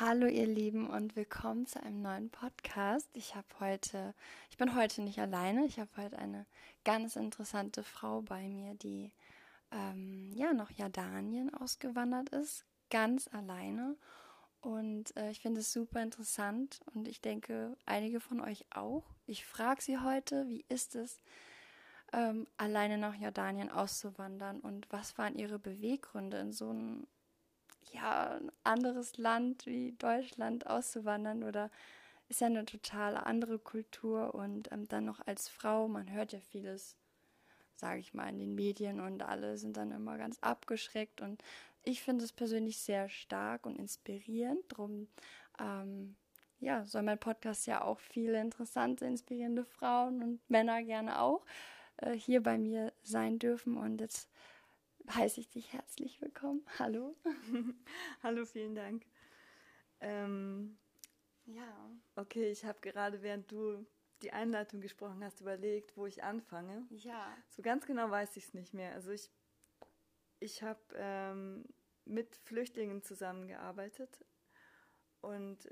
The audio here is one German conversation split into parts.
Hallo ihr Lieben und willkommen zu einem neuen Podcast. Ich habe heute, ich bin heute nicht alleine. Ich habe heute eine ganz interessante Frau bei mir, die ähm, ja nach Jordanien ausgewandert ist, ganz alleine. Und äh, ich finde es super interessant und ich denke einige von euch auch. Ich frage sie heute, wie ist es, ähm, alleine nach Jordanien auszuwandern und was waren ihre Beweggründe in so ein ja, ein anderes Land wie Deutschland auszuwandern oder ist ja eine total andere Kultur und ähm, dann noch als Frau, man hört ja vieles, sage ich mal, in den Medien und alle sind dann immer ganz abgeschreckt und ich finde es persönlich sehr stark und inspirierend. Drum ähm, ja, soll mein Podcast ja auch viele interessante, inspirierende Frauen und Männer gerne auch äh, hier bei mir sein dürfen und jetzt heiße ich dich herzlich willkommen. Hallo. Hallo, vielen Dank. Ähm, ja. Okay, ich habe gerade, während du die Einleitung gesprochen hast, überlegt, wo ich anfange. Ja. So ganz genau weiß ich es nicht mehr. Also ich, ich habe ähm, mit Flüchtlingen zusammengearbeitet und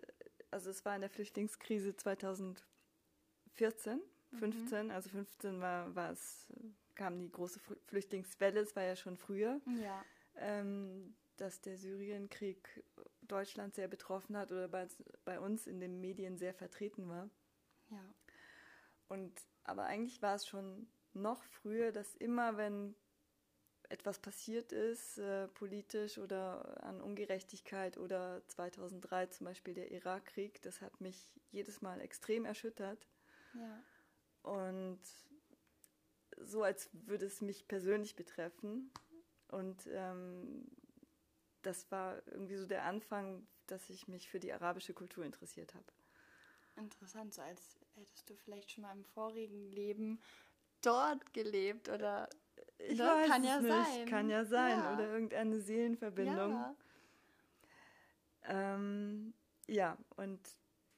also es war in der Flüchtlingskrise 2014, 15, mhm. also 15 war, war es kam die große Flüchtlingswelle, es war ja schon früher, ja. ähm, dass der Syrienkrieg Deutschland sehr betroffen hat oder bei, bei uns in den Medien sehr vertreten war. Ja. Und aber eigentlich war es schon noch früher, dass immer, wenn etwas passiert ist, äh, politisch oder an Ungerechtigkeit oder 2003 zum Beispiel der Irakkrieg, das hat mich jedes Mal extrem erschüttert. Ja. Und so, als würde es mich persönlich betreffen. Und ähm, das war irgendwie so der Anfang, dass ich mich für die arabische Kultur interessiert habe. Interessant, so als hättest du vielleicht schon mal im vorigen Leben dort gelebt oder ich ne? weiß kann es ja nicht. sein. Kann ja sein ja. oder irgendeine Seelenverbindung. Ja. Ähm, ja, und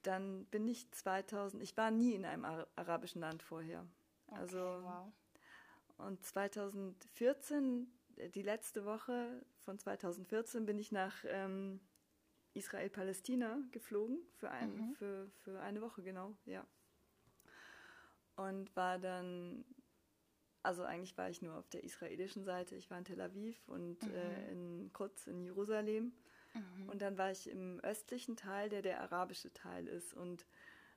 dann bin ich 2000, ich war nie in einem arabischen Land vorher. Okay, also wow. Und 2014, äh, die letzte Woche von 2014, bin ich nach ähm, Israel-Palästina geflogen für, ein, mhm. für, für eine Woche genau, ja. Und war dann, also eigentlich war ich nur auf der israelischen Seite. Ich war in Tel Aviv und mhm. äh, in Kutz in Jerusalem. Mhm. Und dann war ich im östlichen Teil, der der arabische Teil ist. Und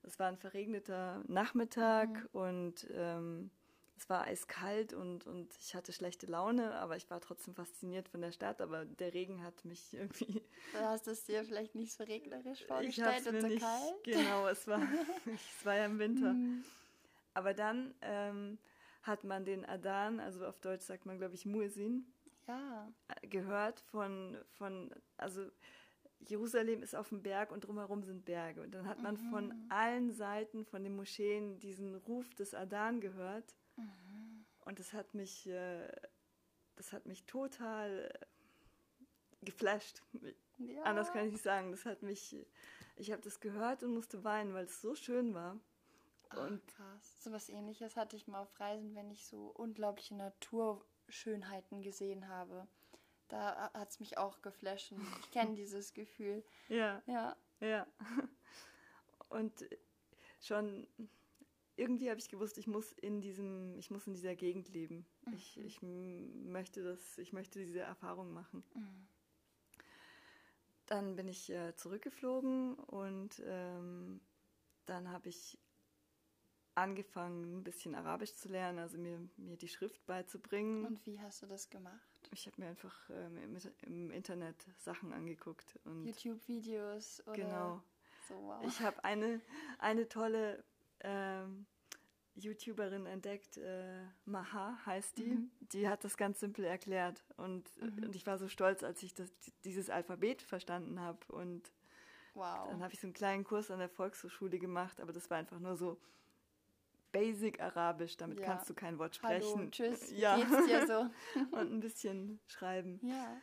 es war ein verregneter Nachmittag mhm. und ähm, es war eiskalt und, und ich hatte schlechte Laune, aber ich war trotzdem fasziniert von der Stadt. Aber der Regen hat mich irgendwie. Du hast es dir vielleicht nicht so regnerisch vorgestellt ich und so nicht, kalt? Genau, es war, es war ja im Winter. Mhm. Aber dann ähm, hat man den Adan, also auf Deutsch sagt man, glaube ich, Muezzin, ja. gehört von, von, also Jerusalem ist auf dem Berg und drumherum sind Berge. Und dann hat man mhm. von allen Seiten von den Moscheen diesen Ruf des Adan gehört. Mhm. Und das hat mich, äh, das hat mich total äh, geflasht. Ja. Anders kann ich nicht sagen. Das hat mich, ich habe das gehört und musste weinen, weil es so schön war. Und Ach, krass. So was ähnliches hatte ich mal auf Reisen, wenn ich so unglaubliche Naturschönheiten gesehen habe. Da hat es mich auch geflasht. Ich kenne dieses Gefühl. Ja. Ja. Ja. Und schon irgendwie habe ich gewusst, ich muss in diesem, ich muss in dieser Gegend leben. Mhm. Ich, ich möchte das, ich möchte diese Erfahrung machen. Mhm. Dann bin ich äh, zurückgeflogen und ähm, dann habe ich angefangen, ein bisschen Arabisch zu lernen, also mir, mir die Schrift beizubringen. Und wie hast du das gemacht? Ich habe mir einfach ähm, im, im, Internet Sachen angeguckt. YouTube-Videos oder? Genau. So, wow. Ich habe eine, eine tolle ähm, YouTuberin entdeckt, äh, Maha heißt die. Mhm. Die hat das ganz simpel erklärt. Und, mhm. und ich war so stolz, als ich das, dieses Alphabet verstanden habe. Und wow. dann habe ich so einen kleinen Kurs an der Volkshochschule gemacht, aber das war einfach nur so Basic Arabisch, damit ja. kannst du kein Wort sprechen. Hallo, tschüss, ja. geht's dir so? und ein bisschen schreiben. Ja.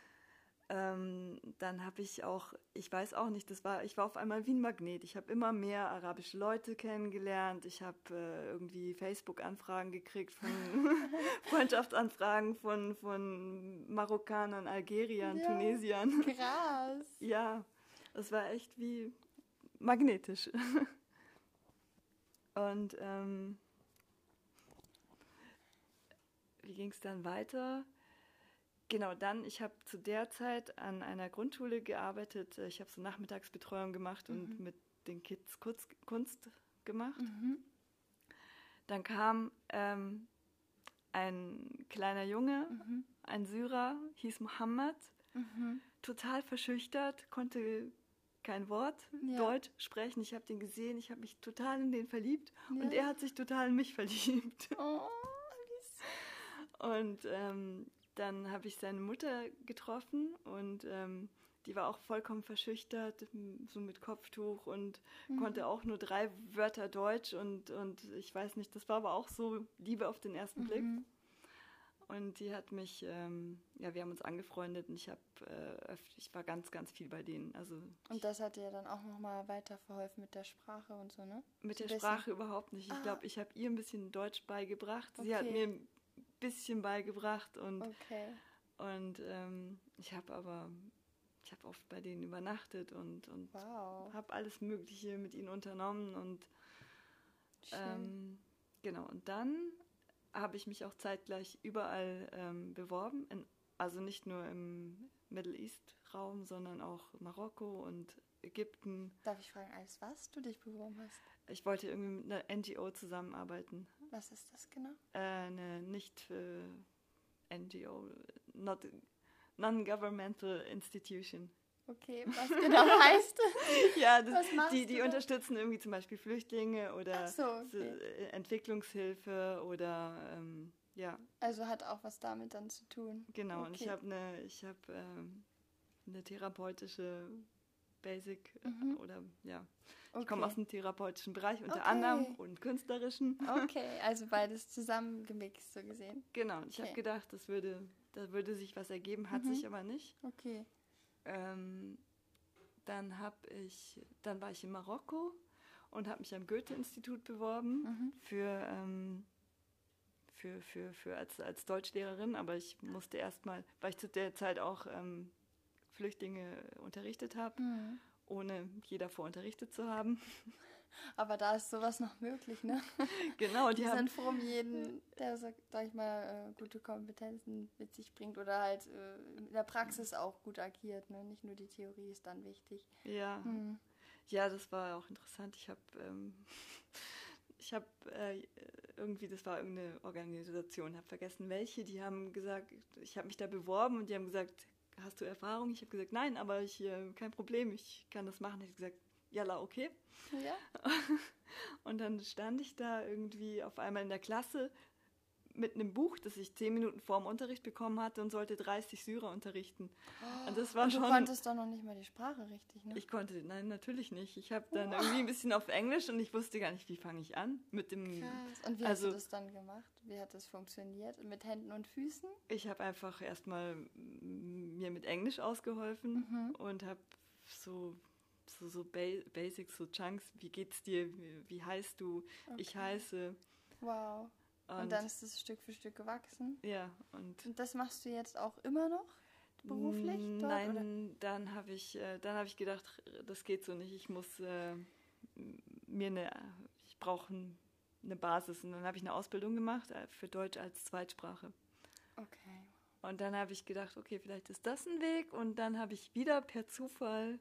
Ähm, dann habe ich auch, ich weiß auch nicht, das war, ich war auf einmal wie ein Magnet. Ich habe immer mehr arabische Leute kennengelernt. Ich habe äh, irgendwie Facebook-Anfragen gekriegt von Freundschaftsanfragen von, von Marokkanern, Algeriern, ja, Tunesiern. Krass. Ja. Das war echt wie magnetisch. Und ähm, wie ging es dann weiter? Genau, dann, ich habe zu der Zeit an einer Grundschule gearbeitet. Ich habe so Nachmittagsbetreuung gemacht mhm. und mit den Kids Kunst, Kunst gemacht. Mhm. Dann kam ähm, ein kleiner Junge, mhm. ein Syrer, hieß Mohammed, mhm. total verschüchtert, konnte kein Wort ja. Deutsch sprechen. Ich habe den gesehen, ich habe mich total in den verliebt ja. und er hat sich total in mich verliebt. Oh, und ähm, dann habe ich seine Mutter getroffen und ähm, die war auch vollkommen verschüchtert, so mit Kopftuch und mhm. konnte auch nur drei Wörter Deutsch und, und ich weiß nicht, das war aber auch so Liebe auf den ersten mhm. Blick. Und die hat mich, ähm, ja, wir haben uns angefreundet und ich habe, äh, ich war ganz, ganz viel bei denen. Also und das hat dir dann auch nochmal weiterverholfen mit der Sprache und so, ne? Mit der Sprache überhaupt nicht. Ich ah. glaube, ich habe ihr ein bisschen Deutsch beigebracht. Okay. Sie hat mir bisschen beigebracht und okay. und ähm, ich habe aber ich habe oft bei denen übernachtet und, und wow. habe alles Mögliche mit ihnen unternommen und ähm, genau. Und dann habe ich mich auch zeitgleich überall ähm, beworben, in, also nicht nur im Middle East-Raum, sondern auch Marokko und Ägypten. Darf ich fragen, als was du dich beworben hast? Ich wollte irgendwie mit einer NGO zusammenarbeiten. Was ist das genau? Äh, eine nicht äh, NGO, not Non-Governmental Institution. Okay, was genau heißt das? ja, das, die, die unterstützen irgendwie zum Beispiel Flüchtlinge oder so, okay. Äh, Entwicklungshilfe oder ähm, ja. Also hat auch was damit dann zu tun. Genau, okay. und ich habe eine, ich habe ähm, eine therapeutische Basic äh, mhm. oder ja. Ich okay. komme aus dem therapeutischen Bereich unter okay. anderem und künstlerischen. Okay, also beides zusammengemixt so gesehen. Genau, ich habe gedacht, das würde da würde sich was ergeben, hat mhm. sich aber nicht. Okay. Ähm, dann habe ich, dann war ich in Marokko und habe mich am Goethe-Institut beworben mhm. für, ähm, für, für, für als, als Deutschlehrerin, aber ich musste erstmal, weil ich zu der Zeit auch ähm, Flüchtlinge unterrichtet habe, mhm. ohne je davor unterrichtet zu haben. Aber da ist sowas noch möglich, ne? Genau, die, die sind froh um jeden, der, sag ich mal, äh, gute Kompetenzen mit sich bringt oder halt äh, in der Praxis auch gut agiert, ne? Nicht nur die Theorie ist dann wichtig. Ja. Hm. Ja, das war auch interessant. Ich habe ähm, ich habe äh, irgendwie, das war irgendeine Organisation, habe vergessen welche, die haben gesagt, ich habe mich da beworben und die haben gesagt, hast du Erfahrung? Ich habe gesagt, nein, aber ich, äh, kein Problem, ich kann das machen. Ich habe gesagt, jalla, okay. Ja. Und dann stand ich da irgendwie auf einmal in der Klasse mit einem Buch, das ich zehn Minuten vor dem Unterricht bekommen hatte und sollte 30 Syrer unterrichten. und das war und du schon, konntest doch noch nicht mal die Sprache richtig, ne? Ich konnte, nein, natürlich nicht. Ich habe dann oh. irgendwie ein bisschen auf Englisch und ich wusste gar nicht, wie fange ich an mit dem. Krass. Und wie also, hast du das dann gemacht? Wie hat das funktioniert? Mit Händen und Füßen? Ich habe einfach erstmal mir mit Englisch ausgeholfen mhm. und habe so so, so ba Basics, so Chunks, wie geht's dir, wie, wie heißt du, okay. ich heiße. Wow. Und, und, dann ist es Stück für Stück gewachsen. Ja, und, und das machst du jetzt auch immer noch beruflich? Dort, nein, oder? dann habe ich, äh, dann ich gedacht, das geht so nicht. Ich muss äh, mir eine, ich brauche eine Basis. Und dann habe ich eine Ausbildung gemacht äh, für Deutsch als Zweitsprache. Okay. Und dann habe ich gedacht, okay, vielleicht ist das ein Weg. Und dann habe ich wieder per Zufall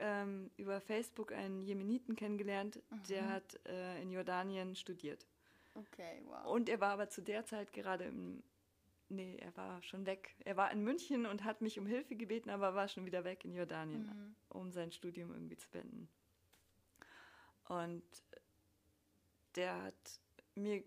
ähm, über Facebook einen Jemeniten kennengelernt, mhm. der hat äh, in Jordanien studiert. Okay, wow. Und er war aber zu der Zeit gerade im, nee, er war schon weg. Er war in München und hat mich um Hilfe gebeten, aber war schon wieder weg in Jordanien, mhm. um sein Studium irgendwie zu beenden. Und der hat mir,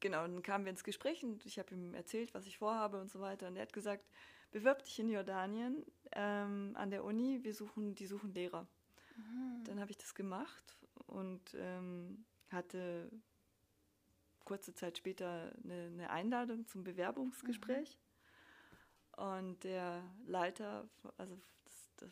genau, dann kamen wir ins Gespräch und ich habe ihm erzählt, was ich vorhabe und so weiter. Und er hat gesagt, bewirb dich in Jordanien ähm, an der Uni, wir suchen, die suchen Lehrer. Mhm. Dann habe ich das gemacht und ähm, hatte kurze Zeit später eine, eine Einladung zum Bewerbungsgespräch. Mhm. Und der Leiter, also das, das,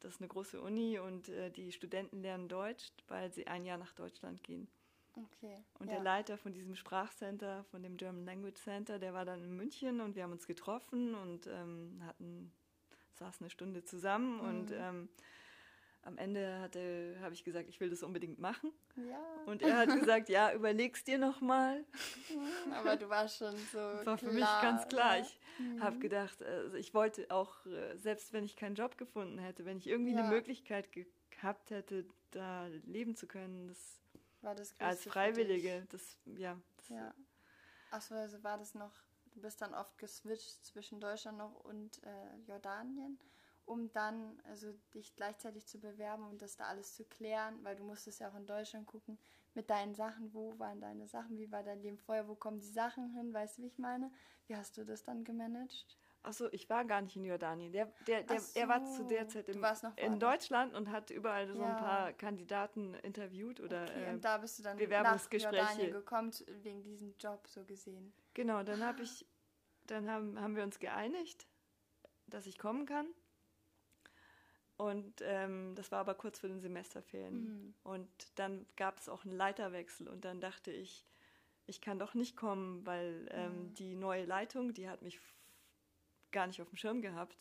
das, ist eine große Uni und äh, die Studenten lernen Deutsch, weil sie ein Jahr nach Deutschland gehen. Okay. Und ja. der Leiter von diesem Sprachcenter, von dem German Language Center, der war dann in München und wir haben uns getroffen und ähm, hatten, saßen eine Stunde zusammen mhm. und ähm, am Ende habe ich gesagt, ich will das unbedingt machen. Ja. Und er hat gesagt, ja, überleg's dir nochmal. Aber du warst schon so. Das war für klar, mich ganz klar. ne? Ich habe gedacht, also ich wollte auch, äh, selbst wenn ich keinen Job gefunden hätte, wenn ich irgendwie Ja. eine Möglichkeit ge gehabt hätte, da leben zu können, das war das als Freiwillige, das, ja. Das. Ja. Achso, also war das noch, du bist dann oft geswitcht zwischen Deutschland noch und äh, Jordanien, um dann also dich gleichzeitig zu bewerben und das da alles zu klären, weil du musstest ja auch in Deutschland gucken mit deinen Sachen, wo waren deine Sachen, wie war dein Leben vorher, wo kommen die Sachen hin, weißt du, wie ich meine? Wie hast du das dann gemanagt? Achso, ich war gar nicht in Jordanien. Der, der, der, Ach Er war zu so, der Zeit im, in. Deutschland und hat überall so Ja. ein paar Kandidaten interviewt oder Okay, äh, und da bist du dann nach Bewerbungsgespräche. Jordanien gekommen, wegen diesem Job so gesehen. Genau, dann habe ich, dann haben, haben wir uns geeinigt, dass ich kommen kann. Und ähm, das war aber kurz vor den Semesterferien. Mhm. Und dann gab es auch einen Leiterwechsel und dann dachte ich, ich kann doch nicht kommen, weil ähm, Mhm. die neue Leitung, die hat mich gar nicht auf dem Schirm gehabt.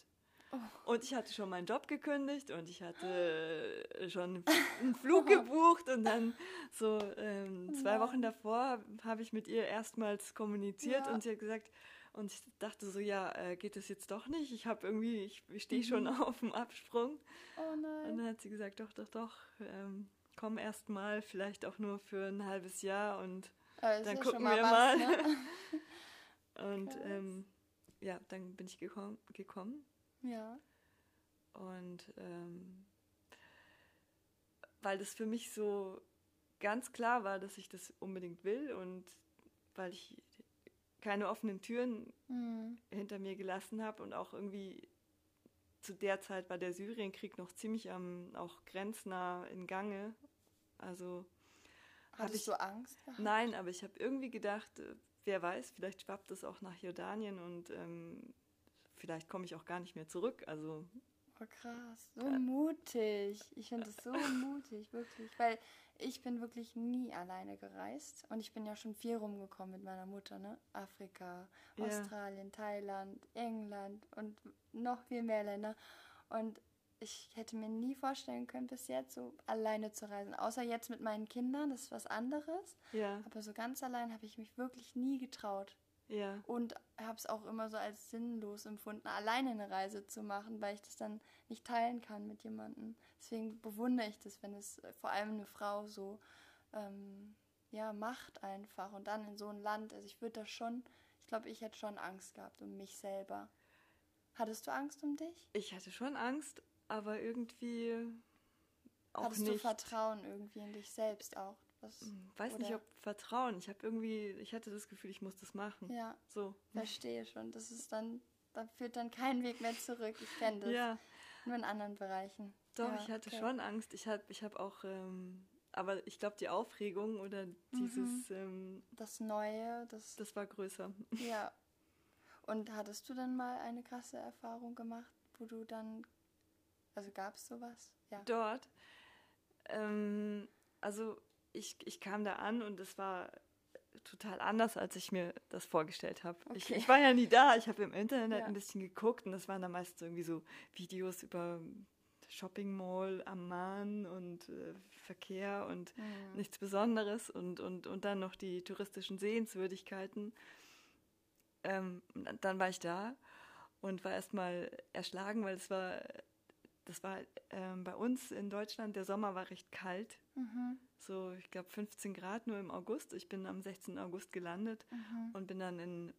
Oh. Und ich hatte schon meinen Job gekündigt und ich hatte äh, schon einen Flug gebucht und dann so ähm, zwei Nein. Wochen davor habe ich mit ihr erstmals kommuniziert Ja. und sie hat gesagt, und ich dachte so, ja, äh, geht das jetzt doch nicht? Ich habe irgendwie, ich, ich stehe schon Mhm. auf dem Absprung. Oh Und nein. dann hat sie gesagt, doch, doch, doch, ähm, komm erst mal, vielleicht auch nur für ein halbes Jahr und ist dann gucken schon mal wir was, mal. Ne? Und ähm, ja, dann bin ich gekommen, gekommen Ja. und ähm, weil das für mich so ganz klar war, dass ich das unbedingt will und weil ich keine offenen Türen Mhm. hinter mir gelassen habe und auch irgendwie zu der Zeit war der Syrienkrieg noch ziemlich am auch grenznah in Gange. Also hab Hattest ich du Angst gehabt? nein, aber ich habe irgendwie gedacht, äh, wer weiß, vielleicht schwappt es auch nach Jordanien und ähm, vielleicht komme ich auch gar nicht mehr zurück. Also Oh, krass. So Ja. mutig. Ich finde es so mutig, wirklich. Weil ich bin wirklich nie alleine gereist. Und ich bin ja schon viel rumgekommen mit meiner Mutter, ne? Afrika, Ja. Australien, Thailand, England und noch viel mehr Länder. Und ich hätte mir nie vorstellen können, bis jetzt so alleine zu reisen. Außer jetzt mit meinen Kindern, das ist was anderes. ja, Aber so ganz allein habe ich mich wirklich nie getraut. Ja, Und habe es auch immer so als sinnlos empfunden, alleine eine Reise zu machen, weil ich das dann nicht teilen kann mit jemandem. Deswegen bewundere ich das, wenn es äh, vor allem eine Frau so ähm, ja, macht einfach und dann in so ein Land. Also ich würde das schon, ich glaube, ich hätte schon Angst gehabt um mich selber. Hattest du Angst um dich? ich hatte schon Angst, aber irgendwie auch Hattest nicht. du Vertrauen irgendwie in dich selbst auch? Was, Hm, Weiß nicht, oder- ob Vertrauen. Ich habe irgendwie, ich hatte das Gefühl, ich muss das machen. Ja, So. verstehe schon. Das ist dann, da führt dann kein Weg mehr zurück. Ich kenne das. Ja, Nur in anderen Bereichen. doch, Ja, ich hatte okay. schon Angst. Ich habe ich hab auch, ähm, aber ich glaube, die Aufregung oder Mhm. dieses, ähm, Das Neue, das, das war größer. ja. Und hattest du dann mal eine krasse Erfahrung gemacht, wo du dann, also gab es sowas? Ja. Dort, ähm, also ich, ich kam da an und es war total anders, als ich mir das vorgestellt habe. Ich, Okay. ich war ja nie da, ich habe im Internet Ja. ein bisschen geguckt und das waren dann meistens irgendwie so Videos über Shopping Mall, Amman und äh, Verkehr und Mhm. nichts Besonderes und, und, und dann noch die touristischen Sehenswürdigkeiten. Ähm, dann war ich da und war erstmal erschlagen, weil es war, das war ähm, bei uns in Deutschland, der Sommer war recht kalt. Mhm. So, ich glaube 15 Grad nur im August. Ich bin am 16. August gelandet Mhm. und bin dann in,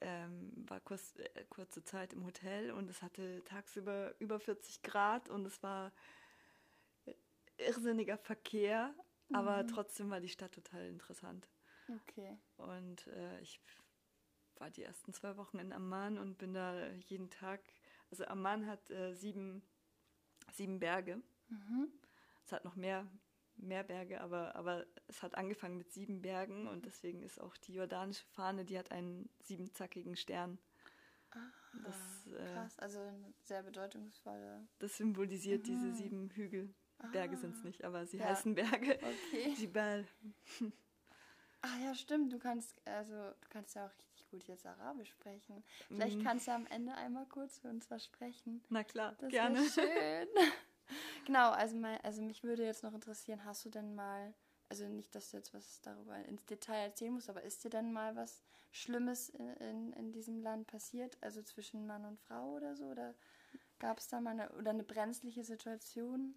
ähm, war kurz, äh, kurze Zeit im Hotel und es hatte tagsüber über 40 Grad und es war irrsinniger Verkehr, aber Mhm. trotzdem war die Stadt total interessant. Okay. Und äh, ich war die ersten zwei Wochen in Amman und bin da jeden Tag, also Amman hat äh, sieben, sieben Berge. Mhm. Es hat noch mehr, mehr Berge, aber, aber es hat angefangen mit sieben Bergen und deswegen ist auch die jordanische Fahne, die hat einen siebenzackigen Stern. Das, Ah, äh, krass, also eine sehr bedeutungsvolle. Das symbolisiert diese Mhm. sieben Hügel. Berge sind es Ah, nicht, aber sie Ja. heißen Berge. Okay. Jibal. Ah ja, stimmt. Du kannst, also du kannst ja auch gut jetzt Arabisch sprechen. Vielleicht Mhm. kannst du am Ende einmal kurz für uns was sprechen. Na klar, Das gerne. schön. genau, also, mein, also mich würde jetzt noch interessieren, hast du denn mal, also nicht, dass du jetzt was darüber ins Detail erzählen musst, aber ist dir denn mal was Schlimmes in, in, in diesem Land passiert, also zwischen Mann und Frau oder so? Oder gab es da mal eine, oder eine brenzliche Situation?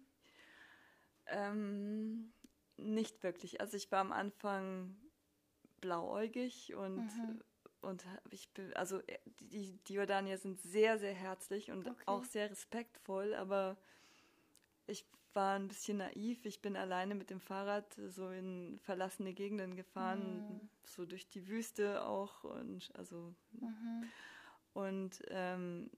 Ähm, nicht wirklich. Also ich war am Anfang blauäugig und mhm und ich bin, also äh, die, die Jordanier sind sehr, sehr herzlich und okay. auch sehr respektvoll, aber ich war ein bisschen naiv. Ich bin alleine mit dem Fahrrad so in verlassene Gegenden gefahren, mhm. so durch die Wüste auch und also mhm. und ähm,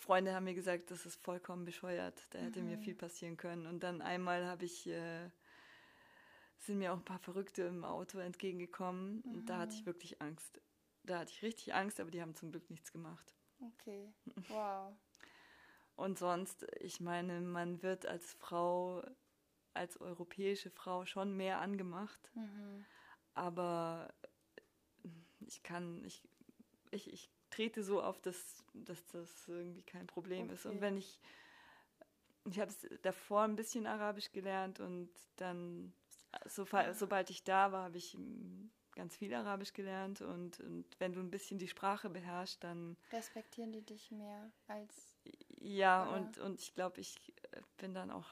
Freunde haben mir gesagt, das ist vollkommen bescheuert. Da hätte mhm. mir viel passieren können. Und dann einmal habe ich äh, sind mir auch ein paar Verrückte im Auto entgegengekommen mhm. und da hatte ich mhm. wirklich Angst. Da hatte ich richtig Angst, aber die haben zum Glück nichts gemacht. Okay, wow. Und sonst, ich meine, man wird als Frau, als europäische Frau schon mehr angemacht, mhm. aber ich kann, ich, ich, ich trete so auf, dass, dass das irgendwie kein Problem okay. ist. Und wenn ich, ich habe davor ein bisschen Arabisch gelernt und dann so, sobald ich da war, habe ich mm, ganz viel Arabisch gelernt und, und wenn du ein bisschen die Sprache beherrschst, dann respektieren die dich mehr als ja und und ich glaube, ich äh, bin dann auch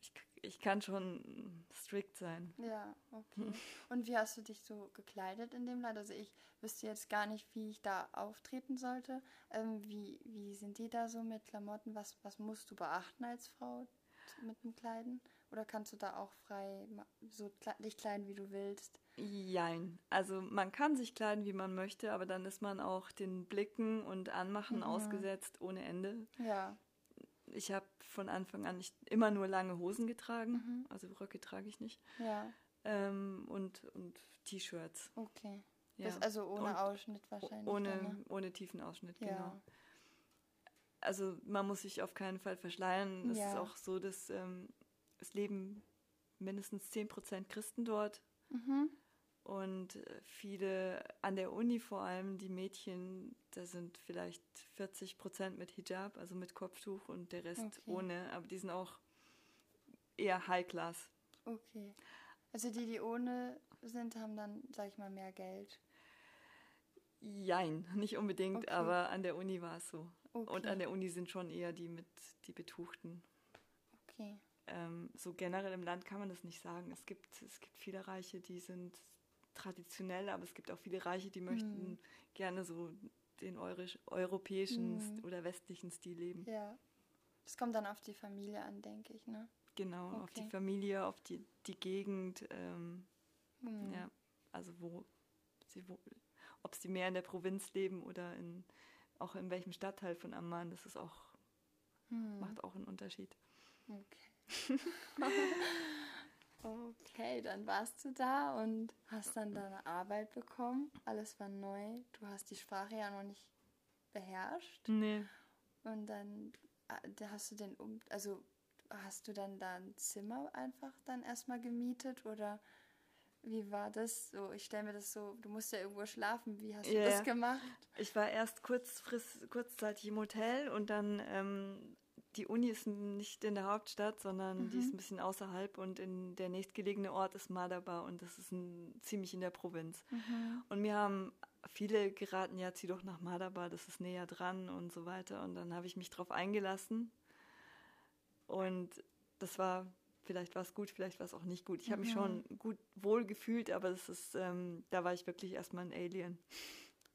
ich, ich kann schon strikt sein. Ja, okay. Und wie hast du dich so gekleidet in dem Land? Also ich wüsste jetzt gar nicht, wie ich da auftreten sollte. Ähm, wie, wie sind die da so mit Klamotten? Was, was musst du beachten als Frau mit dem Kleiden? Oder kannst du da auch frei so dich kleiden, wie du willst? Jein. Also man kann sich kleiden, wie man möchte, aber dann ist man auch den Blicken und Anmachen mhm. ausgesetzt ohne Ende. Ja. Ich habe von Anfang an nicht immer nur lange Hosen getragen, mhm. also Röcke trage ich nicht. Ja. Ähm, und und T-Shirts. Okay. Ja. also ohne und Ausschnitt wahrscheinlich. Ohne, dann, ne? ohne tiefen Ausschnitt, ja. genau. Also man muss sich auf keinen Fall verschleiern. Es ja. ist auch so, dass ähm, es leben mindestens 10% Christen dort. Mhm. Und äh, viele an der Uni vor allem, die Mädchen, da sind vielleicht 40 Prozent mit Hijab, also mit Kopftuch und der Rest okay. ohne. Aber die sind auch eher High Class. Okay. Also die, die ohne sind, haben dann, sag ich mal, mehr Geld. Jein, nicht unbedingt, okay. aber an der Uni war es so. Okay. Und an der Uni sind schon eher die mit die Betuchten. Okay ähm, so generell im Land kann man das nicht sagen. Es gibt, es gibt viele Reiche, die sind traditionell, aber es gibt auch viele Reiche, die möchten mhm. gerne so den eurisch, europäischen mhm. oder westlichen Stil leben. Ja. Das kommt dann auf die Familie an, denke ich, ne? Genau, okay. auf die Familie, auf die, die Gegend. Ähm, mhm. Ja, also wo sie, wo, ob sie mehr in der Provinz leben oder in, auch in welchem Stadtteil von Amman, das ist auch, mhm. macht auch einen Unterschied. Okay. Okay, dann warst du da und hast dann deine Arbeit bekommen. Alles war neu. Du hast die Sprache ja noch nicht beherrscht. Nee. Und dann äh, hast du den um, also hast du dann da ein Zimmer einfach dann erstmal gemietet oder wie war das so? Ich stelle mir das so, du musst ja irgendwo schlafen. Wie hast du yeah. das gemacht? Ich war erst kurzfrist, kurzzeitig im Hotel und dann ähm, die Uni ist nicht in der Hauptstadt, sondern mhm. die ist mhm. ein bisschen außerhalb und in der nächstgelegene Ort ist Madaba und das ist ein, ziemlich in der Provinz. Mhm. Und mir haben viele geraten, ja, zieh doch nach Madaba, das ist näher dran und so weiter. Und dann habe ich mich drauf eingelassen und das war, vielleicht war es gut, vielleicht war es auch nicht gut. Ich mhm. habe mich schon gut wohl gefühlt, aber das ist, ähm, da war ich wirklich erstmal ein Alien.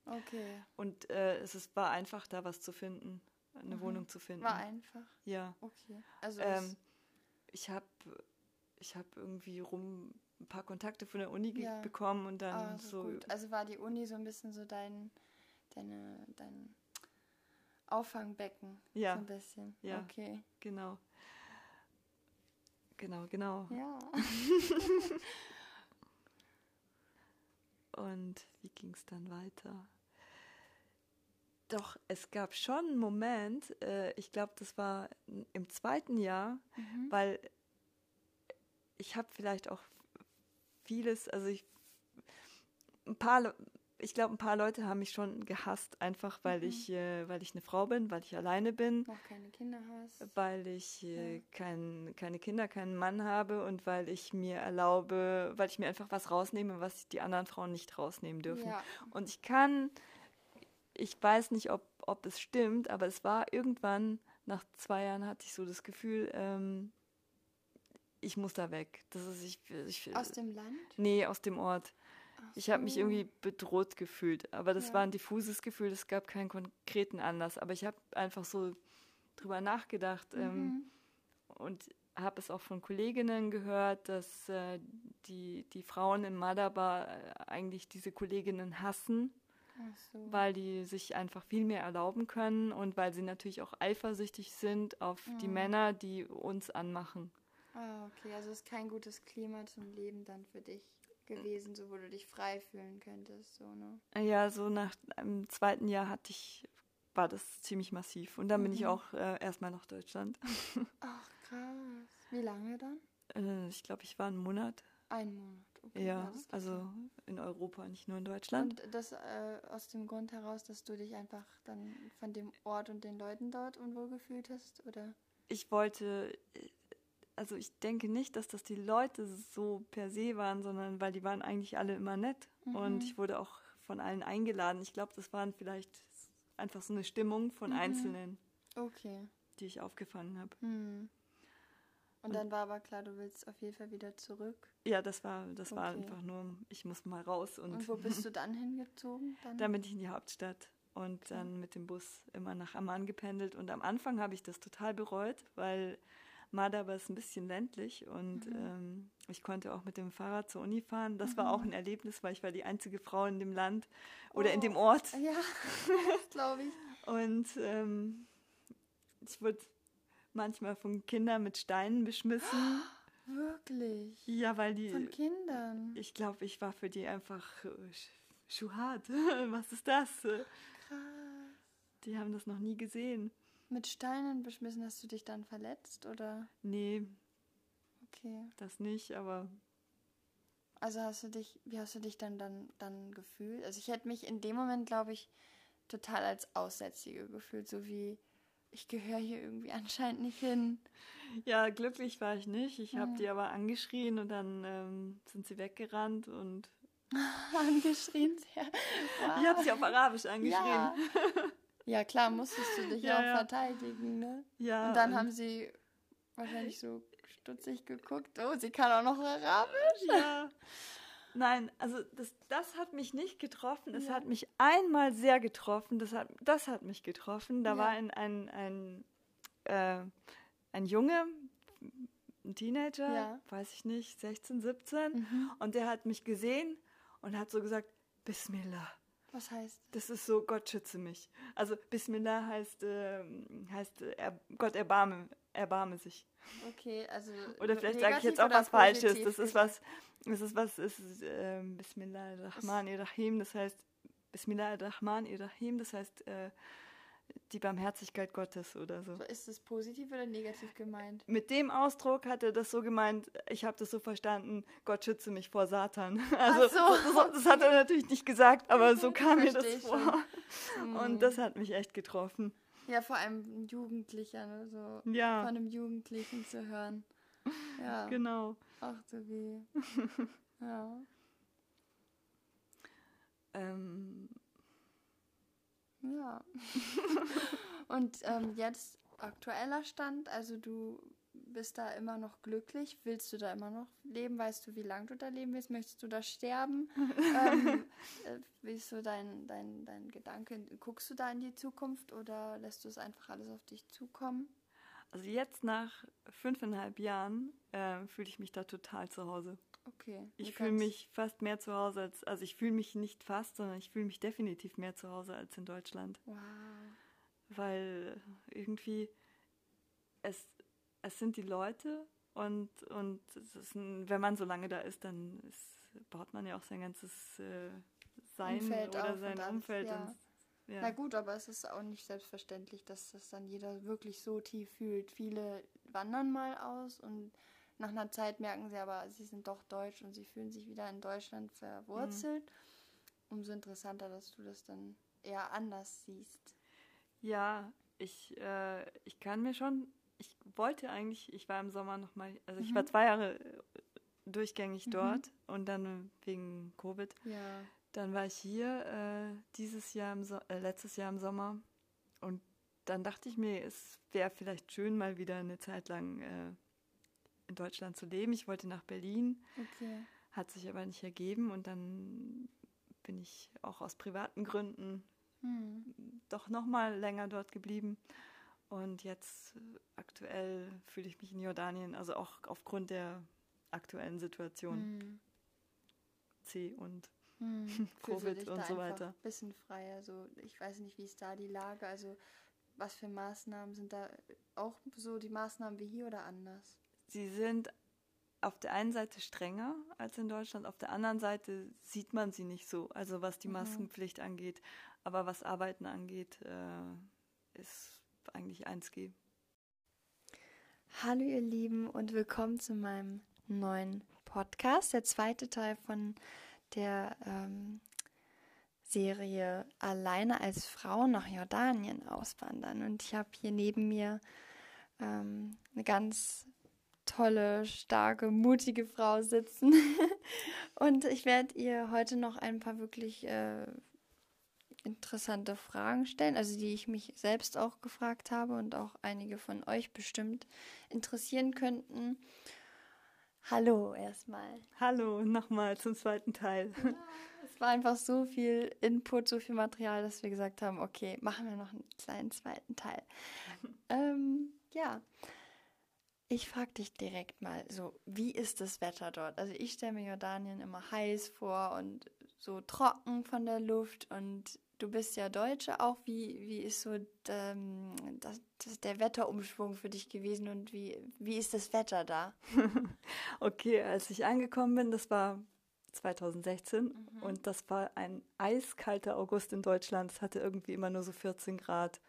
Okay. Und äh, es ist, war einfach, da was zu finden eine mhm. Wohnung zu finden. War einfach. Ja. Okay. Also ähm, ich habe ich hab irgendwie rum ein paar Kontakte von der Uni ja. bekommen und dann ah, so. Gut. Also war die Uni so ein bisschen so dein, deine, dein Auffangbecken. Ja. So ein bisschen. Ja. Okay. Genau. Genau, genau. Ja. und wie ging es dann weiter? Doch, es gab schon einen Moment, äh, ich glaube, das war im zweiten Jahr, mhm. weil ich habe vielleicht auch vieles, also ich, ein paar ich glaube, ein paar Leute haben mich schon gehasst, einfach weil mhm. ich, äh, weil ich eine Frau bin, weil ich alleine bin. Noch keine Kinder hast. Weil ich äh, ja. kein, keine Kinder, keinen Mann habe und weil ich mir erlaube, weil ich mir einfach was rausnehme, was die anderen Frauen nicht rausnehmen dürfen. Ja. Und ich kann, ich weiß nicht, ob, ob es stimmt, aber es war irgendwann, nach zwei Jahren hatte ich so das Gefühl, ähm, ich muss da weg. Das ist, ich, ich, aus dem Land? Nee, aus dem Ort. Ich habe mich irgendwie bedroht gefühlt, aber das ja. war ein diffuses Gefühl, es gab keinen konkreten Anlass. Aber ich habe einfach so drüber nachgedacht ähm, mhm. ähm, und habe es auch von Kolleginnen gehört, dass äh, die, die Frauen in Madaba äh, eigentlich diese Kolleginnen hassen, so. weil die sich einfach viel mehr erlauben können und weil sie natürlich auch eifersüchtig sind auf mhm. die Männer, die uns anmachen. Ah, okay, also ist kein gutes Klima zum Leben dann für dich gewesen, so wo du dich frei fühlen könntest, so, ne? Ja, so nach einem zweiten Jahr hatte ich, war das ziemlich massiv. Und dann mhm. bin ich mhm. auch äh, erstmal nach Deutschland. Ach, krass. Wie lange dann? Äh, ich glaube, ich war einen Monat. Ein Monat, okay. Ja, also in Europa, nicht nur in Deutschland. Und das äh, aus dem Grund heraus, dass du dich einfach dann von dem Ort und den Leuten dort unwohl gefühlt hast, oder? Ich wollte, also ich denke nicht, dass das die Leute so per se waren, sondern weil die waren eigentlich alle immer nett. Mhm. Und ich wurde auch von allen eingeladen. Ich glaube, das waren vielleicht einfach so eine Stimmung von mhm. Einzelnen, okay. die ich aufgefangen habe. Mhm. Und, und, dann war aber klar, du willst auf jeden Fall wieder zurück. Ja, das war, das okay. war einfach nur, ich muss mal raus. Und, und wo bist du dann hingezogen? Dann? dann bin ich in die Hauptstadt und okay. dann mit dem Bus immer nach Amman gependelt. Und am Anfang habe ich das total bereut, weil Madaba ist ein bisschen ländlich und mhm. ähm, ich konnte auch mit dem Fahrrad zur Uni fahren. Das mhm. war auch ein Erlebnis, weil ich war die einzige Frau in dem Land oder oh. in dem Ort. Ja, glaube ich. Und ähm, ich wurde manchmal von Kindern mit Steinen beschmissen. Wirklich? Ja, weil die. Von Kindern. Ich glaube, ich war für die einfach äh, Schuhat. Was ist das? Krass. Die haben das noch nie gesehen. Mit Steinen beschmissen hast du dich dann verletzt oder? Nee. Okay. Das nicht, aber. Also hast du dich, wie hast du dich dann dann, dann gefühlt? Also ich hätte mich in dem Moment, glaube ich, total als Aussätzige gefühlt, so wie ich gehöre hier irgendwie anscheinend nicht hin. Ja, glücklich war ich nicht. Ich habe mhm. die aber angeschrien und dann ähm, sind sie weggerannt und angeschrien. Ja. Wow. Ich habe sie auf Arabisch angeschrien. Ja. Ja, klar, musstest du dich ja, auch ja. verteidigen, ne? Ja. Und dann haben sie wahrscheinlich so stutzig geguckt. Oh, sie kann auch noch Arabisch. Ja. Nein, also das, das hat mich nicht getroffen. Es ja. hat mich einmal sehr getroffen. Das hat, das hat mich getroffen. Da ja. war ein, ein, ein, äh, ein Junge, ein Teenager, ja. weiß ich nicht, 16, 17. Mhm. Und der hat mich gesehen und hat so gesagt, Bismillah. Was heißt? Das ist so, Gott schütze mich. Also Bismillah heißt, äh, heißt er, Gott erbarme, erbarme sich. Okay, also. Oder vielleicht sage ich jetzt auch was Falsches. Das ist was, das ist was, ist äh, Bismillah ar-Rahman ir-Rahim, das heißt Bismillah ar-Rahman ir-Rahim, das heißt äh, die Barmherzigkeit Gottes oder so. Ist das positiv oder negativ gemeint? Mit dem Ausdruck hat er das so gemeint, ich habe das so verstanden, Gott schütze mich vor Satan. Also so. das, das, hat er natürlich nicht gesagt, aber so kam mir das vor. Schon. Und hm. das hat mich echt getroffen. Ja, vor allem ein Jugendlicher, ne? so ja. von einem Jugendlichen zu hören. Ja. Genau. Ach so wie. ja. Ähm, ja. Und ähm, jetzt aktueller Stand, also du bist da immer noch glücklich? Willst du da immer noch leben? Weißt du, wie lange du da leben willst? Möchtest du da sterben? ähm, äh, wie ist so dein, dein, dein Gedanke? Guckst du da in die Zukunft oder lässt du es einfach alles auf dich zukommen? Also jetzt nach fünfeinhalb Jahren äh, fühle ich mich da total zu Hause. Okay. Ich fühle mich fast mehr zu Hause als, also ich fühle mich nicht fast, sondern ich fühle mich definitiv mehr zu Hause als in Deutschland. Wow. Weil irgendwie es, es sind die Leute und, und ein, wenn man so lange da ist, dann ist, baut man ja auch sein ganzes äh, Sein Umfeld oder sein Umfeld. Ja. Und, ja. Na gut, aber es ist auch nicht selbstverständlich, dass das dann jeder wirklich so tief fühlt. Viele wandern mal aus und nach einer Zeit merken sie aber, sie sind doch deutsch und sie fühlen sich wieder in Deutschland verwurzelt. Mhm. umso interessanter, dass du das dann eher anders siehst. Ja, ich, äh, ich kann mir schon, ich wollte eigentlich, ich war im Sommer nochmal, also ich Mhm. war zwei Jahre äh, durchgängig Mhm. dort und dann wegen Covid. Ja. Dann war ich hier äh, dieses Jahr, im so äh, letztes Jahr im Sommer und dann dachte ich mir, es wäre vielleicht schön, mal wieder eine Zeit lang äh, in Deutschland zu leben. Ich wollte nach Berlin, Okay. hat sich aber nicht ergeben und dann bin ich auch aus privaten Gründen Hm. doch noch mal länger dort geblieben. Und jetzt äh, aktuell fühle ich mich in Jordanien, also auch aufgrund der aktuellen Situation Hm. C und Hm. Covid und so weiter. Ein bisschen freier. So, ich weiß nicht, wie ist da die Lage? Also, was für Maßnahmen sind da auch so die Maßnahmen wie hier oder anders? sie sind auf der einen Seite strenger als in Deutschland, auf der anderen Seite sieht man sie nicht so. Also was die Mhm. Maskenpflicht angeht, aber was Arbeiten angeht, äh, ist eigentlich 1G. Hallo ihr Lieben und willkommen zu meinem neuen Podcast, der zweite Teil von der ähm, Serie Alleine als Frau nach Jordanien auswandern. Und ich habe hier neben mir ähm, eine ganz tolle, starke, mutige Frau sitzen. und ich werde ihr heute noch ein paar wirklich äh, interessante Fragen stellen, also die ich mich selbst auch gefragt habe und auch einige von euch bestimmt interessieren könnten. Hallo erstmal. Hallo, nochmal zum zweiten Teil. Es war einfach so viel Input, so viel Material, dass wir gesagt haben, okay, machen wir noch einen kleinen zweiten Teil. ähm, ja, ich frage dich direkt mal, so, wie ist das Wetter dort? Also ich stelle mir Jordanien immer heiß vor und so trocken von der Luft und du bist ja Deutsche auch. Wie, wie ist so ähm, das, das, der Wetterumschwung für dich gewesen und wie, wie ist das Wetter da? Okay, als ich angekommen bin, das war 2016 und das war ein eiskalter August in Deutschland. Es hatte irgendwie immer nur so 14 Grad.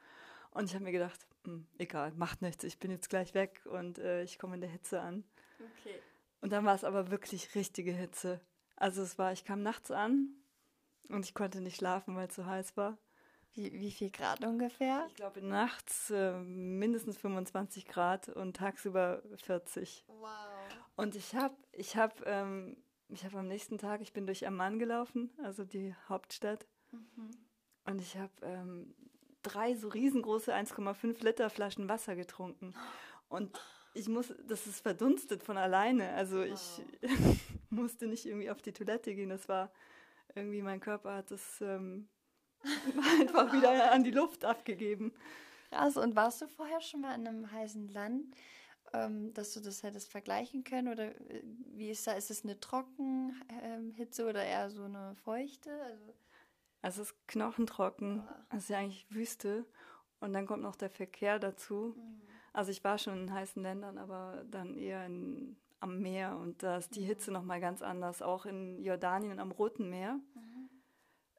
Und ich habe mir gedacht, hm, egal, macht nichts, ich bin jetzt gleich weg und äh, ich komme in der Hitze an. Okay. Und dann war es aber wirklich richtige Hitze. Also es war, ich kam nachts an und ich konnte nicht schlafen, weil es so heiß war. Wie, wie viel Grad ungefähr? Ich glaube nachts äh, mindestens 25 Grad und tagsüber 40. Wow. Und ich habe, ich habe, ähm, ich habe am nächsten Tag, ich bin durch Amman gelaufen, also die Hauptstadt, Mhm. und ich habe ähm, drei so riesengroße 1,5 Liter Flaschen Wasser getrunken. Und ich muss, das ist verdunstet von alleine. Also ich musste nicht irgendwie auf die Toilette gehen. Das war irgendwie, mein Körper hat das ähm, einfach wieder an die Luft abgegeben. Krass, und warst du vorher schon mal in einem heißen Land, ähm, dass du das hättest vergleichen können? Oder äh, wie ist da? Ist es eine Trockenhitze oder eher so eine feuchte? Also, Also es ist knochentrocken, Ah. es ist ja eigentlich Wüste. Und dann kommt noch der Verkehr dazu. Also ich war schon in heißen Ländern, aber dann eher in, am Meer und da ist die Hitze nochmal ganz anders. Auch in Jordanien am Roten Meer.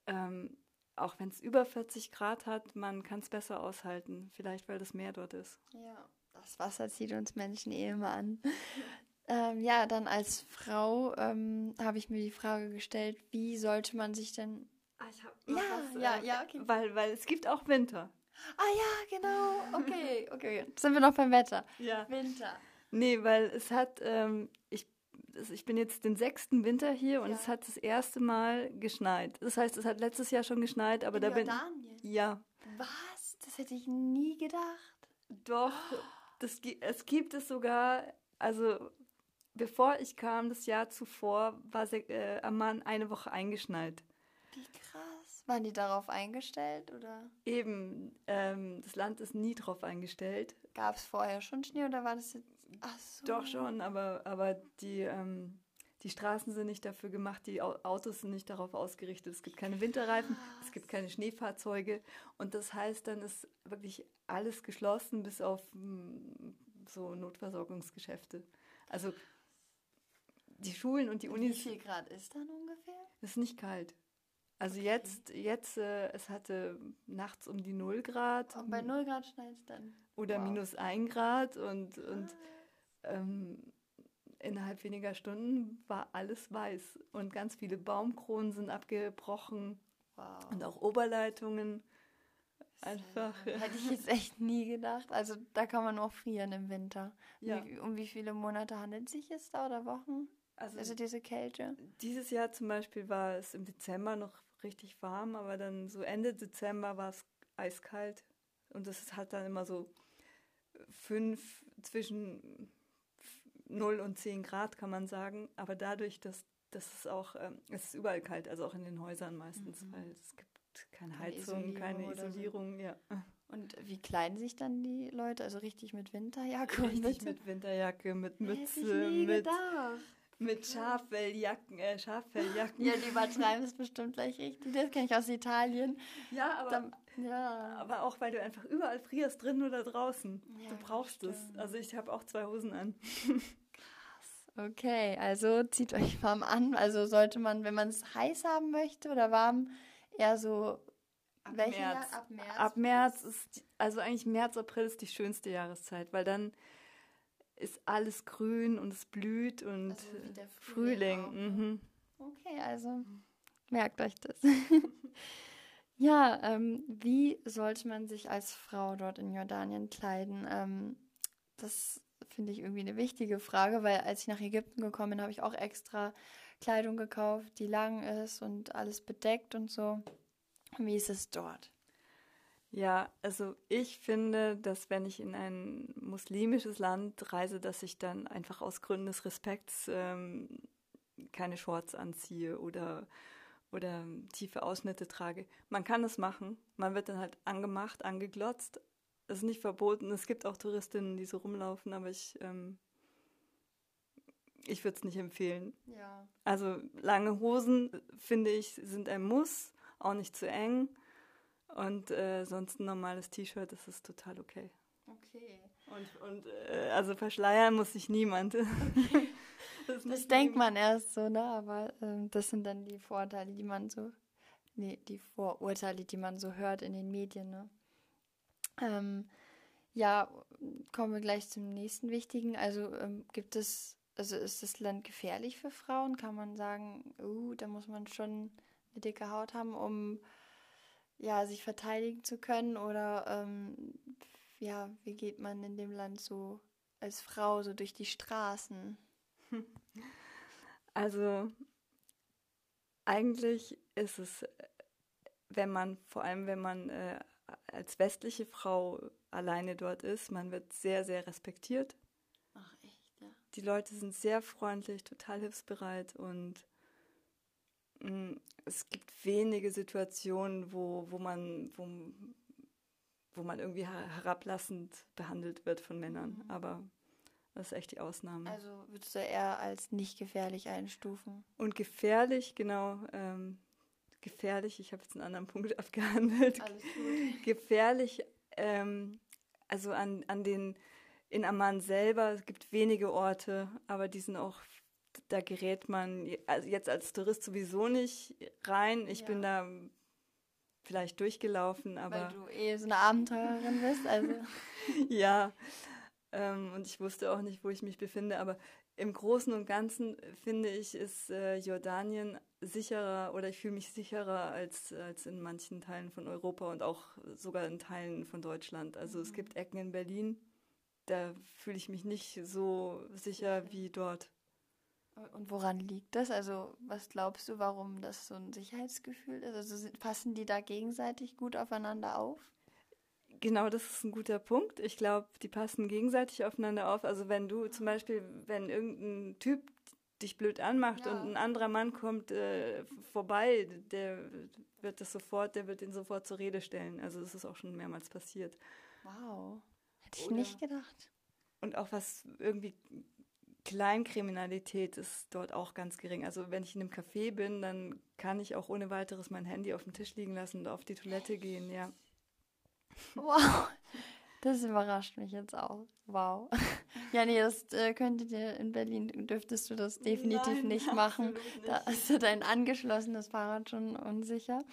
Ähm, auch wenn es über 40 Grad hat, man kann es besser aushalten. Vielleicht, weil das Meer dort ist. ja, das Wasser zieht uns Menschen eh immer an. ähm, ja, dann als Frau ähm, habe ich mir die Frage gestellt, wie sollte man sich denn. Ah, ich hab Ja, ja, ja, okay. Weil, weil es gibt auch Winter. Ah ja, genau. Okay, okay. Sind wir noch beim Wetter? Ja. Winter. Nee, weil es hat, ähm, ich, ich bin jetzt den sechsten Winter hier und Ja. es hat das erste Mal geschneit. Das heißt, es hat letztes Jahr schon geschneit, aber In da bin Jordanien? ja Was? Das hätte ich nie gedacht. doch. Das, es gibt es sogar, also bevor ich kam, das Jahr zuvor, war äh, Amman eine Woche eingeschneit. Wie krass. Waren die darauf eingestellt oder Eben, ähm, das Land ist nie drauf eingestellt. gab es vorher schon Schnee oder war das jetzt. So. Doch schon, aber, aber die, ähm, die Straßen sind nicht dafür gemacht, die Au- Autos sind nicht darauf ausgerichtet. Es gibt keine Winterreifen, es gibt keine Schneefahrzeuge. Und das heißt, dann ist wirklich alles geschlossen, bis auf mm, so Notversorgungsgeschäfte. Also die Schulen und die Wie Unis, viel Grad ist dann ungefähr? es ist nicht kalt. Also jetzt, jetzt äh, es hatte nachts um die 0 Grad Und bei 0 Grad schneit es dann. oder wow. minus 1 Grad und, und ähm, innerhalb weniger Stunden war alles weiß und ganz viele Baumkronen sind abgebrochen wow. und auch Oberleitungen. Einfach. Hätte ich jetzt echt nie gedacht. Also da kann man auch frieren im Winter. Ja. Wie, um wie viele Monate handelt es sich jetzt da oder Wochen? Also, also diese Kälte? Dieses Jahr zum Beispiel war es im Dezember noch richtig warm, aber dann so Ende Dezember war es eiskalt. Und es hat dann immer so fünf, zwischen 0 und 10 Grad, kann man sagen. Aber dadurch, dass, dass es auch, ähm, es ist überall kalt, also auch in den Häusern meistens, mhm. weil es gibt keine, keine Heizung, Isolierung keine Isolierung, so. ja. Und wie kleiden sich dann die Leute? Also richtig mit Winterjacke? Richtig mit Winterjacke, mit Mütze, mit, mit Schafwelljacken, äh, Schafelljacken. Ja, die übertreiben es bestimmt gleich richtig. Das kenne ich aus Italien. Ja, aber, dann, ja. aber auch, weil du einfach überall frierst, drin oder draußen. Ja, du brauchst es. Also ich habe auch zwei Hosen an. Krass. Okay, also zieht euch warm an. Also sollte man, wenn man es heiß haben möchte oder warm, eher so Ab Welche März. Ab März. Ab März ist, also eigentlich März, April ist die schönste Jahreszeit, weil dann ist alles grün und es blüht und also Frühling. Frühling. Ne? Mhm. Okay, also merkt euch das. ja, ähm, wie sollte man sich als Frau dort in Jordanien kleiden? Ähm, das finde ich irgendwie eine wichtige Frage, weil als ich nach Ägypten gekommen bin, habe ich auch extra Kleidung gekauft, die lang ist und alles bedeckt und so. Wie ist es dort? Ja, also ich finde, dass wenn ich in ein muslimisches Land reise, dass ich dann einfach aus Gründen des Respekts ähm, keine Shorts anziehe oder, oder tiefe Ausschnitte trage. Man kann es machen, man wird dann halt angemacht, angeglotzt. Das ist nicht verboten. Es gibt auch Touristinnen, die so rumlaufen, aber ich, ähm, ich würde es nicht empfehlen. Ja. Also lange Hosen, finde ich, sind ein Muss auch nicht zu eng. Und äh, sonst ein normales T-Shirt, das ist total okay. Okay. Und, und äh, also verschleiern muss sich niemand. Das, das denkt man erst so, ne? Aber äh, das sind dann die Vorteile, die man so, nee, die Vorurteile, die man so hört in den Medien, ne? Ähm, ja, kommen wir gleich zum nächsten wichtigen. Also ähm, gibt es, also ist das Land gefährlich für Frauen? Kann man sagen, uh, da muss man schon eine dicke Haut haben, um ja, sich verteidigen zu können? Oder ähm, ja, wie geht man in dem Land so als Frau so durch die Straßen? Also eigentlich ist es, wenn man, vor allem wenn man äh, als westliche Frau alleine dort ist, man wird sehr, sehr respektiert. Ach echt, ja. Die Leute sind sehr freundlich, total hilfsbereit und Mm, es gibt wenige Situationen, wo, wo, man, wo, wo man irgendwie herablassend behandelt wird von Männern. Mhm. Aber das ist echt die Ausnahme. Also würdest du eher als nicht gefährlich einstufen? Und gefährlich, genau. Ähm, gefährlich, ich habe jetzt einen anderen Punkt abgehandelt. Alles gut. Gefährlich, ähm, also an, an den, in Amman selber, es gibt wenige Orte, aber die sind auch da gerät man also jetzt als Tourist sowieso nicht rein. Ich ja. bin da vielleicht durchgelaufen, aber. Weil du eh so eine Abenteurerin bist, also. ja. Ähm, und ich wusste auch nicht, wo ich mich befinde, aber im Großen und Ganzen finde ich, ist äh, Jordanien sicherer oder ich fühle mich sicherer als, als in manchen Teilen von Europa und auch sogar in Teilen von Deutschland. Also mhm. es gibt Ecken in Berlin, da fühle ich mich nicht so sicher wie dort. Und woran liegt das? Also, was glaubst du, warum das so ein Sicherheitsgefühl ist? Also, passen die da gegenseitig gut aufeinander auf? Genau, das ist ein guter Punkt. Ich glaube, die passen gegenseitig aufeinander auf. Also, wenn du zum Beispiel, wenn irgendein Typ dich blöd anmacht ja. und ein anderer Mann kommt äh, vorbei, der wird das sofort, der wird ihn sofort zur Rede stellen. Also, das ist auch schon mehrmals passiert. Wow. Hätte ich Oder nicht gedacht. Und auch was irgendwie Kleinkriminalität ist dort auch ganz gering. Also wenn ich in einem Café bin, dann kann ich auch ohne weiteres mein Handy auf dem Tisch liegen lassen und auf die Toilette gehen, ja. Wow, das überrascht mich jetzt auch. Wow. Ja, nee, das äh, könntet ihr in Berlin, dürftest du das definitiv Nein, nicht machen. Nicht. Da ist dein angeschlossenes Fahrrad schon unsicher.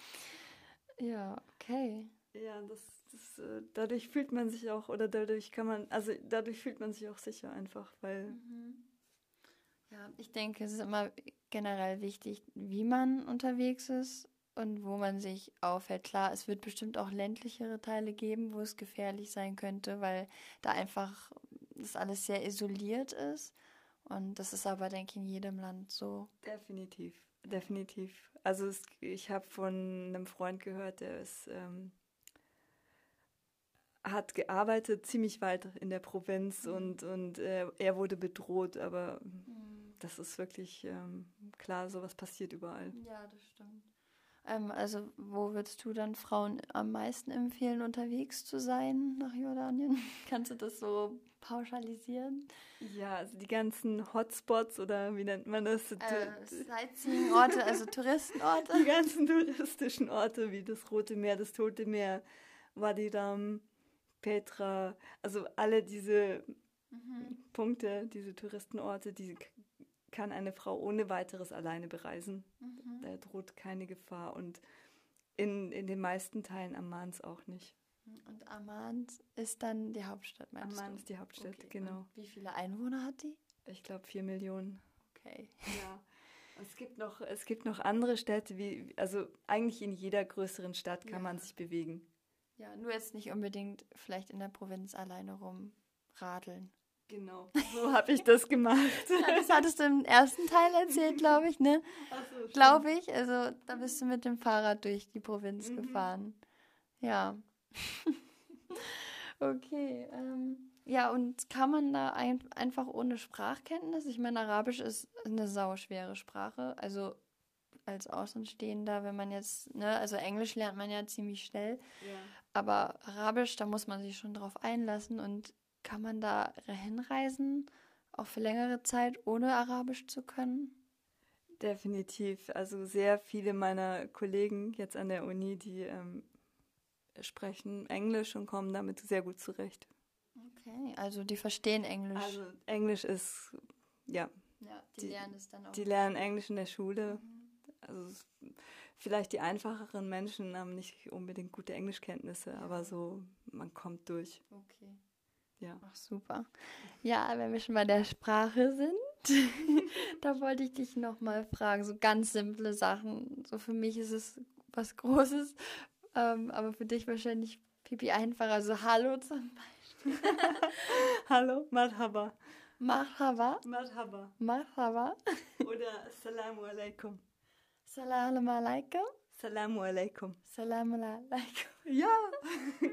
Ja, okay. Ja, das, das, äh, dadurch fühlt man sich auch, oder dadurch kann man, also dadurch fühlt man sich auch sicher einfach, weil. Mhm. Ja, ich denke, es ist immer generell wichtig, wie man unterwegs ist und wo man sich aufhält. Klar, es wird bestimmt auch ländlichere Teile geben, wo es gefährlich sein könnte, weil da einfach das alles sehr isoliert ist. Und das ist aber, denke ich, in jedem Land so. Definitiv, definitiv. Also es, ich habe von einem Freund gehört, der ist, ähm, hat gearbeitet ziemlich weit in der Provinz mhm. und, und äh, er wurde bedroht, aber mhm. das ist wirklich ähm, klar, sowas passiert überall. Ja, das stimmt. Ähm, also wo würdest du dann Frauen am meisten empfehlen, unterwegs zu sein nach Jordanien? Kannst du das so pauschalisieren? Ja, also die ganzen Hotspots oder wie nennt man das? Äh, Sightseeing-Orte, also Touristenorte. Die ganzen touristischen Orte wie das Rote Meer, das Tote Meer, Wadi Ram, Petra, also alle diese mhm. Punkte, diese Touristenorte, die kann eine Frau ohne weiteres alleine bereisen. Mhm. Da droht keine Gefahr und in, in den meisten Teilen Ammans auch nicht. Und Amman ist dann die Hauptstadt, meinst Amman ist die Hauptstadt, okay. genau. Und wie viele Einwohner hat die? Ich glaube vier Millionen. Okay. Ja. es gibt noch, es gibt noch andere Städte, wie, also eigentlich in jeder größeren Stadt kann ja. man sich bewegen. Ja, nur jetzt nicht unbedingt vielleicht in der Provinz alleine rumradeln. Genau, so habe ich das gemacht. das hattest du im ersten Teil erzählt, glaube ich, ne? So, glaube ich. Also da bist du mit dem Fahrrad durch die Provinz mhm. gefahren. Ja. okay. Ähm, ja, und kann man da ein, einfach ohne Sprachkenntnis? Ich meine, Arabisch ist eine sauschwere Sprache. Also als Außenstehender, wenn man jetzt, ne, also Englisch lernt man ja ziemlich schnell. Ja. Aber Arabisch, da muss man sich schon drauf einlassen und kann man da hinreisen, auch für längere Zeit, ohne Arabisch zu können? Definitiv. Also sehr viele meiner Kollegen jetzt an der Uni, die ähm, sprechen Englisch und kommen damit sehr gut zurecht. Okay, also die verstehen Englisch. Also Englisch ist, ja. Ja, die, die lernen es dann auch. Die lernen Englisch in der Schule. Mhm. Also vielleicht die einfacheren Menschen haben nicht unbedingt gute Englischkenntnisse, aber so, man kommt durch. Okay. Ja. Ach, super. Ja, wenn wir schon bei der Sprache sind, da wollte ich dich nochmal fragen, so ganz simple Sachen. So für mich ist es was Großes, ähm, aber für dich wahrscheinlich pipi einfacher. Also Hallo zum Beispiel. Hallo, Marhaba. Marhaba. Marhaba. Marhaba. Oder Assalamu alaikum. Assalamu alaikum. Assalamu alaikum. Assalamu alaikum. Ja.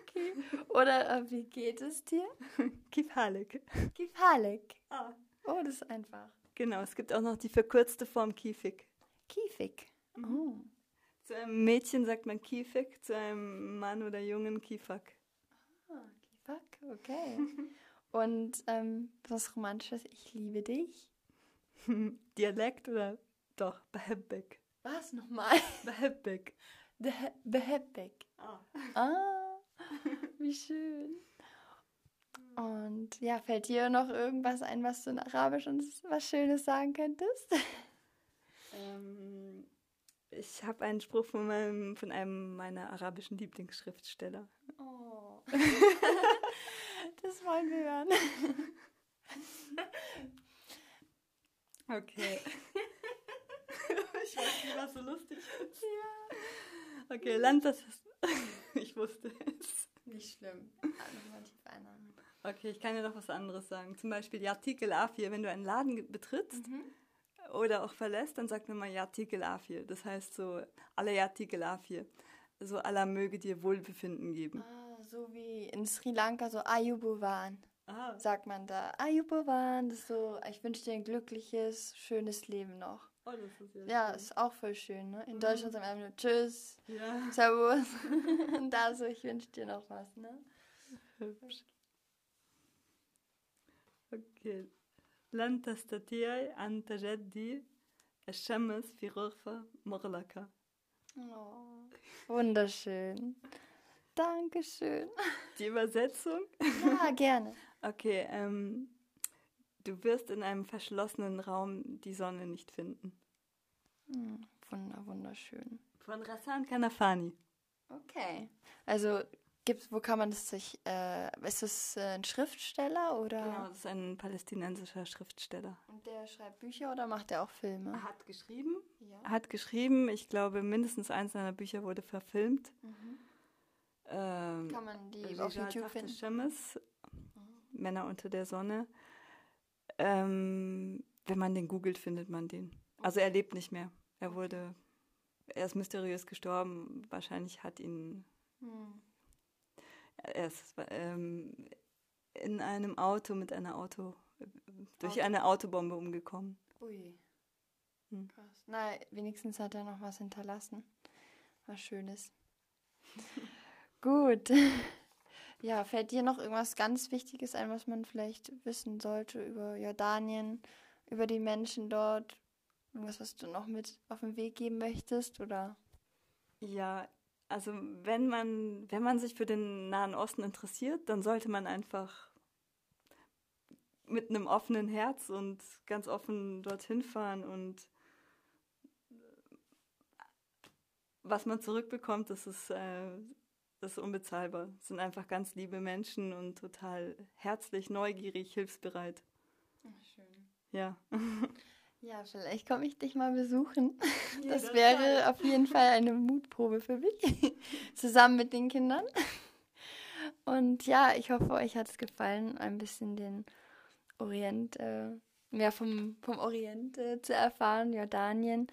Okay. Oder äh, wie geht es dir? Kifalik. Kifalik. Ah. Oh, das ist einfach. Genau, es gibt auch noch die verkürzte Form Kifik. Kifik. Mhm. Oh. Zu einem Mädchen sagt man Kifik, zu einem Mann oder Jungen Kifak. Ah, Kifak, okay. Und ähm, was Romantisches, ich liebe dich. Dialekt oder doch, Behebbek. Was nochmal? Behebbek. Behebbek. Ah. ah. Wie schön. Und ja, fällt dir noch irgendwas ein, was du in Arabisch uns was Schönes sagen könntest? Ähm, ich habe einen Spruch von, meinem, von einem meiner arabischen Lieblingsschriftsteller. Oh. das wollen wir hören. Okay. ich weiß nicht, was so lustig ist. Ja. Okay, Land, das ist. ich wusste es. Nicht schlimm. Okay, ich kann dir noch was anderes sagen. Zum Beispiel Artikel A4, wenn du einen Laden betrittst mhm. oder auch verlässt, dann sagt man mal Artikel A4. Das heißt so, alle Artikel A4. So Allah möge dir Wohlbefinden geben. Ah, so wie in Sri Lanka, so Ayubovan. Ah. Sagt man da. Ayubovan, das ist so, ich wünsche dir ein glückliches, schönes Leben noch. Oh, das ist ja, ja schön. ist auch voll schön, ne? In mhm. Deutschland sagen wir einfach nur Tschüss, ja. Servus. Und da so, ich wünsche dir noch was, ne? Hübsch. Okay. لن تستطيعي أن تجدي الشمس في غرفة مغلقة. Oh, wunderschön. Dankeschön. Die Übersetzung? Ja, gerne. Okay, ähm, Du wirst in einem verschlossenen Raum die Sonne nicht finden. Hm, wunder, wunderschön. Von Rassan Kanafani. Okay. Also Gibt's, wo kann man das sich, äh, ist das äh, ein Schriftsteller oder? Genau, das ist ein palästinensischer Schriftsteller. Und der schreibt Bücher oder macht er auch Filme? Er hat geschrieben. Ja. Er hat geschrieben, ich glaube, mindestens eins seiner Bücher wurde verfilmt. Mhm. Ähm, Kann man die auf YouTube finden? Shams, Männer unter der Sonne. Ähm, wenn man den googelt, findet man den. Also er lebt nicht mehr. Er wurde, er ist mysteriös gestorben. Wahrscheinlich hat ihn, Hm. er ist ähm, in einem Auto mit einer Auto, durch Auto. eine Autobombe umgekommen. Ui. Hm. Krass. Na, wenigstens hat er noch was hinterlassen. Was Schönes. Gut. Ja, fällt dir noch irgendwas ganz Wichtiges ein, was man vielleicht wissen sollte über Jordanien, über die Menschen dort? Irgendwas, was du noch mit auf den Weg geben möchtest? Oder? Ja, also wenn man, wenn man sich für den Nahen Osten interessiert, dann sollte man einfach mit einem offenen Herz und ganz offen dorthin fahren und was man zurückbekommt, das ist, äh, das ist unbezahlbar. Es sind einfach ganz liebe Menschen und total herzlich, neugierig, hilfsbereit. schön. Ja. Ja, vielleicht komme ich dich mal besuchen. Das wäre auf jeden Fall eine Mutprobe für mich. Zusammen mit den Kindern. Und ja, ich hoffe, euch hat es gefallen, ein bisschen den Orient, äh, mehr vom, vom Orient äh, zu erfahren, Jordanien.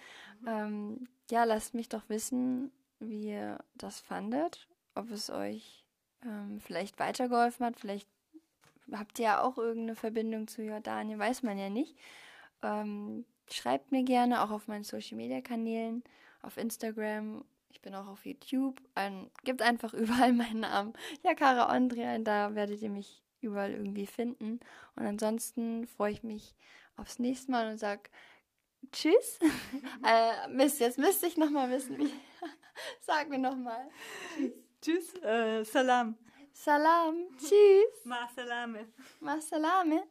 Ähm, ja, lasst mich doch wissen, wie ihr das fandet, ob es euch ähm, vielleicht weitergeholfen hat. Vielleicht habt ihr ja auch irgendeine Verbindung zu Jordanien, weiß man ja nicht. Ähm, schreibt mir gerne auch auf meinen Social Media Kanälen, auf Instagram. Ich bin auch auf YouTube. Ein, gibt einfach überall meinen Namen. Ja, Kara Andrea, da werdet ihr mich überall irgendwie finden. Und ansonsten freue ich mich aufs nächste Mal und sag Tschüss. äh, Mist, jetzt müsste ich nochmal wissen, wie. Sag mir nochmal. Tschüss, äh, Salam. Salam. Tschüss. Ma salame. Ma salame.